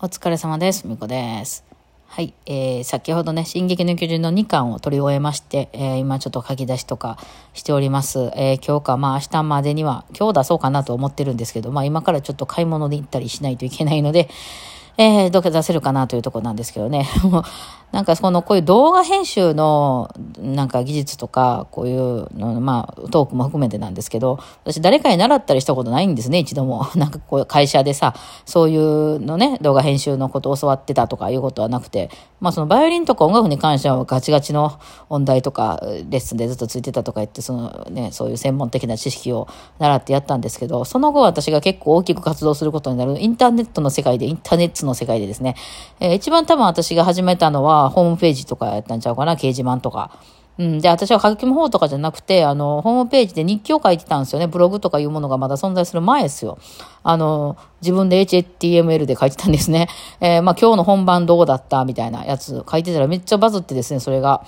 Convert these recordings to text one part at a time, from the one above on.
お疲れ様です。みこです。はい。えー、先ほどね、進撃の巨人の2巻を取り終えまして、えー、今ちょっと書き出しとかしております。えー、今日か、まあ明日までには、今日出そうかなと思ってるんですけど、まあ今からちょっと買い物で行ったりしないといけないので、えー、どけ出せるかなというところなんですけどね。もうなんかこの、こういう動画編集の、なんか技術とか、こういうの、まあ、トークも含めてなんですけど、私誰かに習ったりしたことないんですね、一度も。なんかこう、会社でさ、そういうのね、動画編集のことを教わってたとかいうことはなくて、まあそのバイオリンとか音楽に関してはガチガチの音大とか、レッスンでずっとついてたとか言って、そのね、そういう専門的な知識を習ってやったんですけど、その後私が結構大きく活動することになるインターネットの世界で、インターネットのの世界でですね、えー一番多分私が始めたのは、ホームページとかやったんちゃうかな、掲示板とか。うん。で、私は書き込む方とかじゃなくて、あの、ホームページで日記を書いてたんですよね。ブログとかいうものがまだ存在する前ですよ。あの、自分で HTML で書いてたんですね。えーまあ今日の本番どうだったみたいなやつ書いてたらめっちゃバズってですね、それが。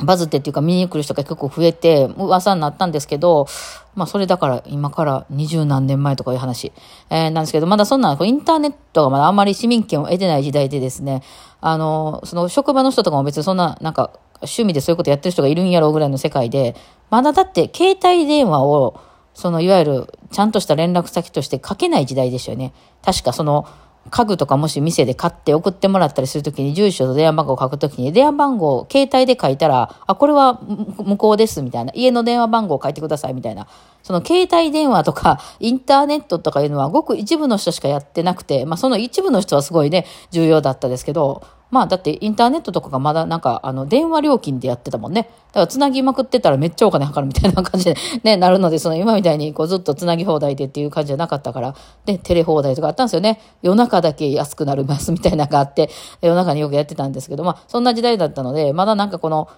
バズってっていうか見に来る人が結構増えて噂になったんですけど、まあそれだから今から二十何年前とかいう話、えーなんですけど、まだそんなインターネットがまだあんまり市民権を得てない時代でですね、あの、その職場の人とかも別にそんななんか趣味でそういうことやってる人がいるんやろうぐらいの世界で、まだだって携帯電話をそのいわゆるちゃんとした連絡先として書けない時代でしたよね。確かその家具とかもし店で買って送ってもらったりするときに住所と電話番号を書くときに電話番号を携帯で書いたら、あ、これは向こうですみたいな。家の電話番号を書いてくださいみたいな。その携帯電話とか インターネットとかいうのはごく一部の人しかやってなくて、まあその一部の人はすごいね、重要だったですけど、まあだってインターネットとかがまだなんかあの電話料金でやってたもんね。だから繋ぎまくってたらめっちゃお金かかるみたいな感じで ね、なるので、その今みたいにこうずっと繋ぎ放題でっていう感じじゃなかったから、で、テレ放題とかあったんですよね。夜中だけ安くなりますみたいなのがあって、夜中によくやってたんですけど、まあそんな時代だったので、まだなんかこの、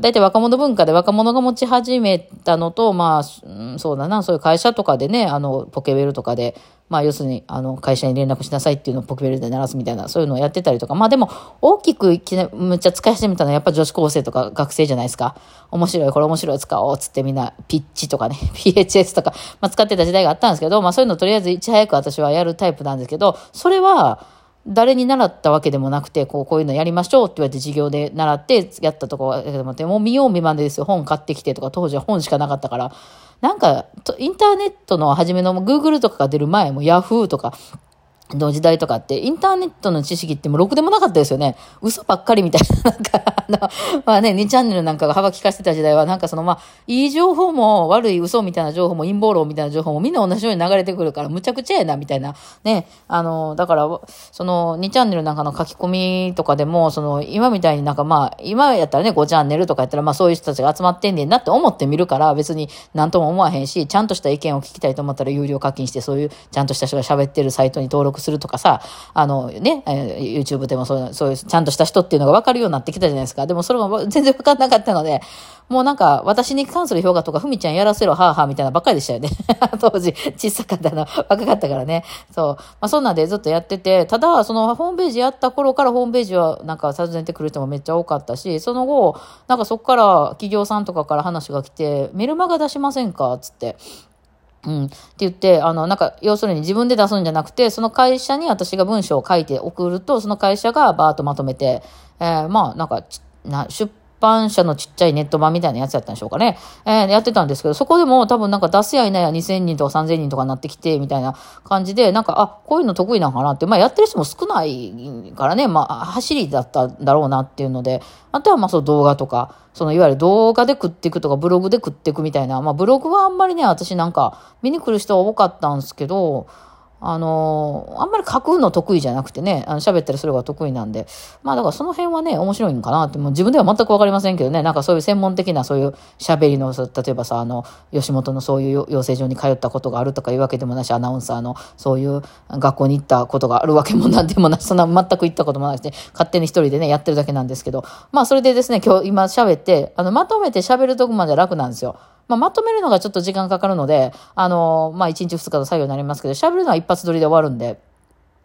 大体若者文化で若者が持ち始めたのと、まあ、そうだな、そういう会社とかでね、あの、ポケベルとかで、まあ、要するに、あの、会社に連絡しなさいっていうのをポケベルで鳴らすみたいな、そういうのをやってたりとか、まあでも、大きくいきなむっちゃ使い始めたのはやっぱ女子高生とか学生じゃないですか。面白い、これ面白い使おう、つってみんな、ピッチとかね、PHS とか、まあ使ってた時代があったんですけど、まあそういうのとりあえずいち早く私はやるタイプなんですけど、それは、誰に習ったわけでもなくて、こう、こういうのやりましょうって言われて授業で習ってやったとこだけでもって、もう見よう見まねですよ。本買ってきてとか、当時は本しかなかったから。なんか、インターネットの初めの Google とかが出る前も Yahoo とか、の時代とかって、インターネットの知識ってもうろくでもなかったですよね。嘘ばっかりみたいな。なんか、あの、まあね、2チャンネルなんかが幅利かせてた時代は、なんかそのまあ、いい情報も悪い嘘みたいな情報も陰謀論みたいな情報もみんな同じように流れてくるから、むちゃくちゃやな、みたいな。ね。あの、だから、その2チャンネルなんかの書き込みとかでも、その、今みたいになんかまあ、今やったらね、5チャンネルとかやったら、まあそういう人たちが集まってんねんなって思ってみるから、別に何とも思わへんし、ちゃんとした意見を聞きたいと思ったら有料課金して、そういうちゃんとした人が喋ってるサイトに登録するとかさ、あのね、えー YouTube でもそう、そういうちゃんとした人っていうのが分かるようになってきたじゃないですか。でもそれも全然分かんなかったので、もうなんか私に関する評価とか、ふみちゃんやらせろ、はあはあみたいなばっかりでしたよね。当時、小さかったの、若かったからね。そう。まあそんなんでずっとやってて、ただ、そのホームページやった頃からホームページはなんか訪ねてくる人もめっちゃ多かったし、その後、なんかそこから企業さんとかから話が来て、メルマガ出しませんか？つって。うん。って言って、あの、なんか、要するに自分で出すんじゃなくて、その会社に私が文章を書いて送ると、その会社がバーッとまとめて、えーまあ、なんかな、出版社のちっちゃいネット版みたいなやつやったんでしょうかね。えーやってたんですけど、そこでも多分なんか出すやいないや2000人とか3000人とかになってきて、みたいな感じで、なんか、あ、こういうの得意なんかなって、まあやってる人も少ないからね、まあ走りだったんだろうなっていうので、あとはまあそう動画とか、そのいわゆる動画で食っていくとかブログで食っていくみたいな、まあブログはあんまりね、私なんか見に来る人は多かったんですけど、あのあんまり書くの得意じゃなくてね、あの喋ったりするのが得意なんで、まあだからその辺はね、面白いんかなって、もう自分では全くわかりませんけどね、なんかそういう専門的なそういう喋りの、例えばさ、あの、吉本のそういう養成所に通ったことがあるとかいうわけでもないし、アナウンサーのそういう学校に行ったことがあるわけもなんでもない。し、そんな全く行ったこともなくて、勝手に一人でね、やってるだけなんですけど、まあそれでですね、今日今喋って、あの、まとめて喋るとこまで楽なんですよ。まあ、まとめるのがちょっと時間かかるので、あの、まあ、1日2日の作業になりますけど、喋るのは一発撮りで終わるんで、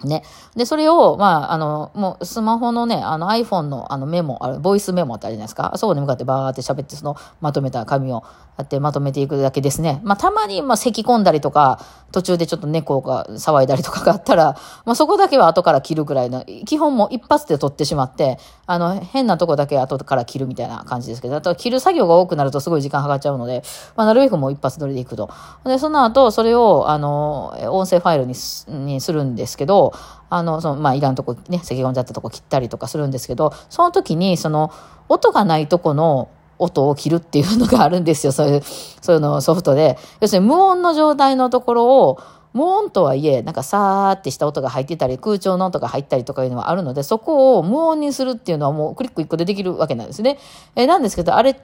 ね。で、それを、まあ、あの、もうスマホのね、あの iPhone のあのメモ、あれ、ボイスメモってあるじゃないですか。そこに向かってバーって喋って、そのまとめた紙をやってまとめていくだけですね。まあ、たまに、まあ、咳込んだりとか、途中でちょっと猫が騒いだりとかがあったら、まあ、そこだけは後から切るくらいの、基本も一発で取ってしまって、あの、変なとこだけ後から切るみたいな感じですけど、あと切る作業が多くなるとすごい時間かかっちゃうので、まあ、なるべくもう一発撮りでいくと。で、その後、それを、あの、音声ファイルににするんですけど、あの、その、まあ、いらんとこね、咳込んじゃったとこ切ったりとかするんですけど、その時に、その、音がないとこの音を切るっていうのがあるんですよ。そういう、そういうのソフトで。要するに無音の状態のところを、無音とはいえ、なんかさーってした音が入ってたり、空調の音が入ったりとかいうのはあるので、そこを無音にするっていうのはもうクリック1個でできるわけなんですね。えなんですけど、あれ、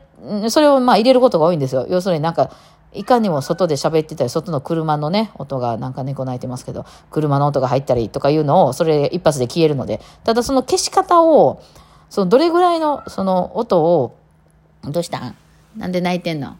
それをまあ入れることが多いんですよ。要するになんか、いかにも外で喋ってたり、外の車のね、音がなんか猫鳴いてますけど、車の音が入ったりとかいうのを、それ一発で消えるので、ただその消し方を、そのどれぐらいのその音を、どうしたん？なんで泣いてんの？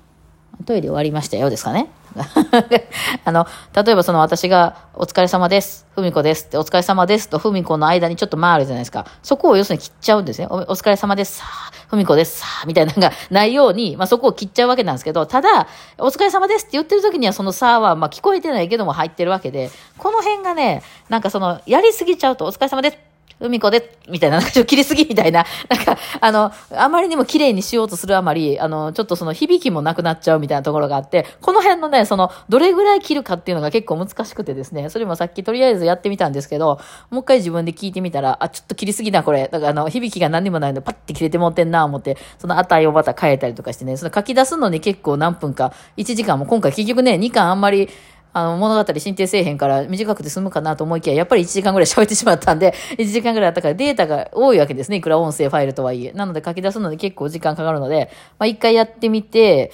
トイレ終わりましたよですかね あの、例えばその私が、お疲れ様です。ふみこですって、お疲れ様ですとふみこの間にちょっと回るじゃないですか。そこを要するに切っちゃうんですね。おお疲れ様です。さあ、ふみこです。さあ、みたいなのがないように、まあそこを切っちゃうわけなんですけど、ただ、お疲れ様ですって言ってる時にはそのさあは、まあ聞こえてないけども入ってるわけで、この辺がね、なんかその、やりすぎちゃうと、お疲れ様です。海子で、みたいな、なんかちょっと切りすぎみたいな、なんか、あの、あまりにも綺麗にしようとするあまり、あの、ちょっとその響きもなくなっちゃうみたいなところがあって、この辺のね、その、どれぐらい切るかっていうのが結構難しくてですね、それもさっきとりあえずやってみたんですけど、もう一回自分で聞いてみたら、あ、ちょっと切りすぎな、これ。だからあの、響きが何にもないので、パッて切れてもってんな、思って、その値をまた変えたりとかしてね、その書き出すのに結構何分か、1時間も今回結局ね、2巻あんまり、あの、物語進展せえへんから短くて済むかなと思いきや、やっぱり1時間ぐらい喋ってしまったんで、1時間ぐらいあったからデータが多いわけですね。いくら音声ファイルとはいえ。なので書き出すので結構時間かかるので、まあ一回やってみて、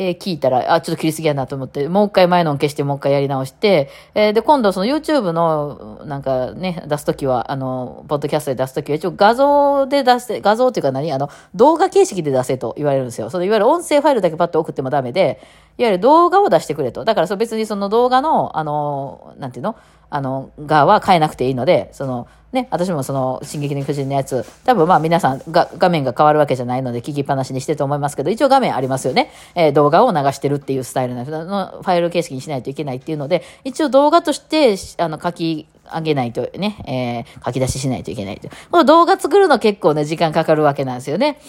えー、聞いたら、あ、ちょっと切りすぎやなと思って、もう一回前の消して、もう一回やり直して、えー、で、今度その YouTube の、なんかね、出すときは、あの、ポッドキャストで出すときは、一応画像で出して、画像っていうか何？あの、動画形式で出せと言われるんですよ。そのいわゆる音声ファイルだけパッと送ってもダメで、いわゆる動画を出してくれと。だからそ別にその動画の、あの、なんていうの？あの、側は変えなくていいので、その、ね、私もその、進撃の巨人のやつ、多分まあ皆さんが、画面が変わるわけじゃないので聞きっぱなしにしてると思いますけど、一応画面ありますよね。えー、動画を流してるっていうスタイルののファイル形式にしないといけないっていうので、一応動画として、あの、書き、上げないとね、えー、書き出ししないといけないと。この動画作るの結構ね、時間かかるわけなんですよね。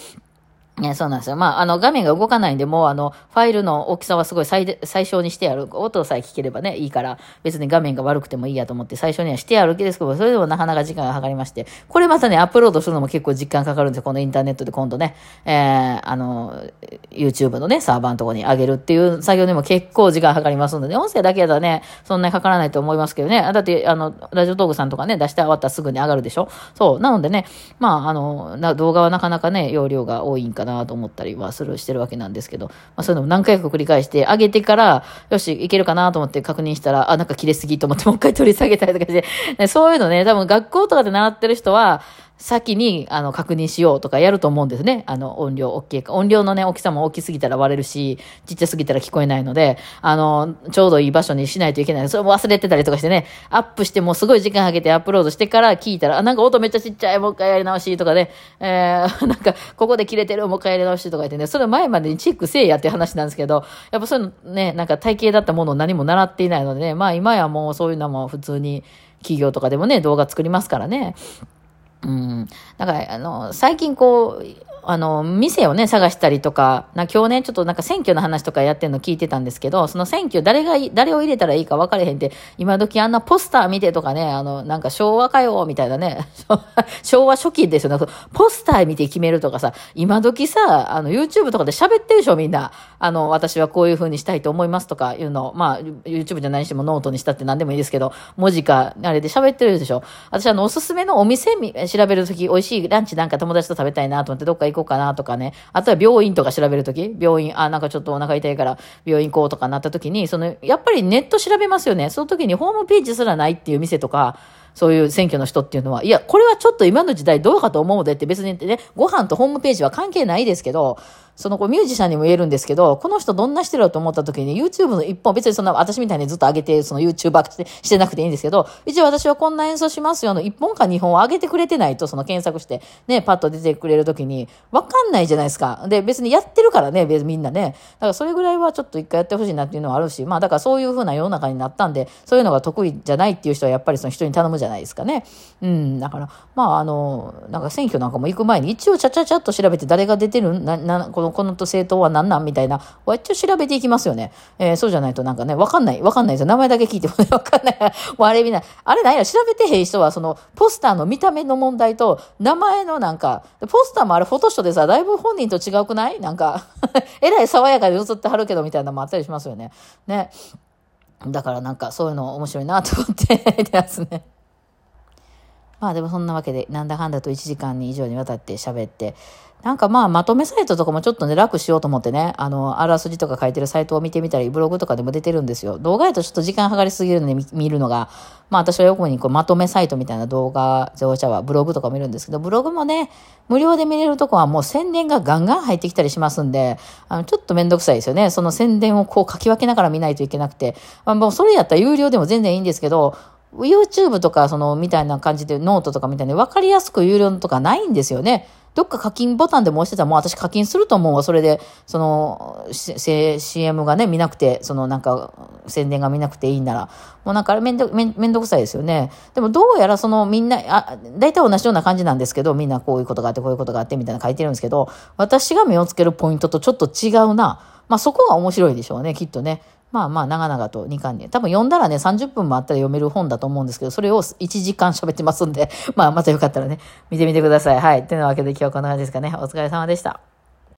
ね、そうなんですよ。まあ、あの、画面が動かないんで、もう、あの、ファイルの大きさはすごい最最小にしてある。音さえ聞ければね、いいから、別に画面が悪くてもいいやと思って最初にはしてあるけですけど、それでもなかなか時間がかかりまして、これまたね、アップロードするのも結構時間かかるんですよ。このインターネットで今度ね、えー、あの、YouTube のね、サーバーのとこに上げるっていう作業でも結構時間かかりますので、ね、音声だけだとね、そんなにかからないと思いますけどね。だって、あの、ラジオトークさんとかね、出して終わったらすぐに上がるでしょ？そう。なのでね、まあ、あの、動画はなかなかね、容量が多いんかななと思ったりはするしてるわけなんですけど、まあ、そういうのも何回か繰り返して、上げてから、よし、いけるかなと思って確認したら、あ、なんか切れすぎと思ってもう一回取り下げたりとかして、そういうのね、多分学校とかで習ってる人は、先に、あの、確認しようとかやると思うんですね。あの、音量、大きいか。音量のね、大きさも大きすぎたら割れるし、ちっちゃすぎたら聞こえないので、あの、ちょうどいい場所にしないといけない。それも忘れてたりとかしてね、アップしてもうすごい時間かけてアップロードしてから聞いたら、あ、なんか音めっちゃちっちゃい、もう一回やり直しとかね、えー、なんか、ここで切れてる、もう一回やり直しとか言ってね、それ前までにチェックせえやって話なんですけど、やっぱそういうのね、なんか体系だったものを何も習っていないのでね、まあ今やもうそういうのも普通に、企業とかでもね、動画作りますからね。うん。だから、あの、最近こう、あの、店をね、探したりとか、な今日ね、ちょっとなんか選挙の話とかやってるの聞いてたんですけど、その選挙誰が、誰を入れたらいいか分かれへんって、今時あんなポスター見てとかね、あの、なんか昭和かよ、みたいなね、昭和初期ですよね、ポスター見て決めるとかさ、今時さ、あの、YouTube とかで喋ってるでしょ、みんな。あの、私はこういう風にしたいと思いますとかいうのまあ、YouTube じゃないしもノートにしたって何でもいいですけど、文字か、あれで喋ってるでしょ。私あの、おすすめのお店調べるとき、美味しいランチなんか友達と食べたいなと思ってどっか行こうかなとかね。あとは病院とか調べるとき、病院、あ、なんかちょっとお腹痛いから病院行こうとかなったときに、その、やっぱりネット調べますよね。その時にホームページすらないっていう店とか、そういう選挙の人っていうのは、いや、これはちょっと今の時代どうかと思うでって別にね、ご飯とホームページは関係ないですけど、その子ミュージシャンにも言えるんですけど、この人どんな人だろうと思った時に YouTube の一本、別にそんな私みたいにずっと上げて、その YouTuber してしてなくていいんですけど、一応私はこんな演奏しますよの一本か二本を上げてくれてないと、その検索して、ね、パッと出てくれる時に、わかんないじゃないですか。で、別にやってるからね、別にみんなね。だからそれぐらいはちょっと一回やってほしいなっていうのはあるし、まあだからそういう風な世の中になったんで、そういうのが得意じゃないっていう人はやっぱりその人に頼むじゃないですかね。うん、だから、まああの、なんか選挙なんかも行く前に一応ちゃちゃちゃっと調べて誰が出てるな、な、この、この政党は何なんみたいな、一応調べていきますよね。えー、そうじゃないとなんかね、わかんない、わかんないですよ。名前だけ聞いてもね、わかんない。もうあれみんな、あれなんや、調べてへん人は、その、ポスターの見た目の問題と、名前のなんか、ポスターもあれフォトショーでさ、だいぶ本人と違くない？なんか えらい爽やかで映ってはるけどみたいなのもあったりしますよね。ね。だからなんかそういうの面白いなと思ってやつね。まあでもそんなわけで、なんだかんだと1時間に以上にわたって喋って、なんかまあまとめサイトとかもちょっとね、楽しようと思ってね、あの、あらすじとか書いてるサイトを見てみたり、ブログとかでも出てるんですよ。動画やとちょっと時間計りすぎるので見るのが、まあ私はよくにこうまとめサイトみたいな動画、乗車はブログとか見るんですけど、ブログもね、無料で見れるとこはもう宣伝がガンガン入ってきたりしますんで、あの、ちょっとめんどくさいですよね。その宣伝をこう書き分けながら見ないといけなくて、まあ、もうそれやったら有料でも全然いいんですけど、YouTube とか、その、みたいな感じで、ノートとかみたいに分かりやすく有料とかないんですよね。どっか課金ボタンでも押してたらもう私課金すると思うわ。それで、その、CM がね、見なくて、そのなんか、宣伝が見なくていいんなら。もうなんかあれめんど、めんめんどくさいですよね。でもどうやらそのみんな、あ、大体同じような感じなんですけど、みんなこういうことがあって、こういうことがあってみたいな書いてるんですけど、私が目をつけるポイントとちょっと違うな。まあそこが面白いでしょうね、きっとね。まあまあ、長々と2巻で。多分読んだらね、30分もあったら読める本だと思うんですけど、それを1時間喋ってますんで、まあ、またよかったらね、見てみてください。はい。というわけで今日はこんな感じですかね。お疲れ様でした。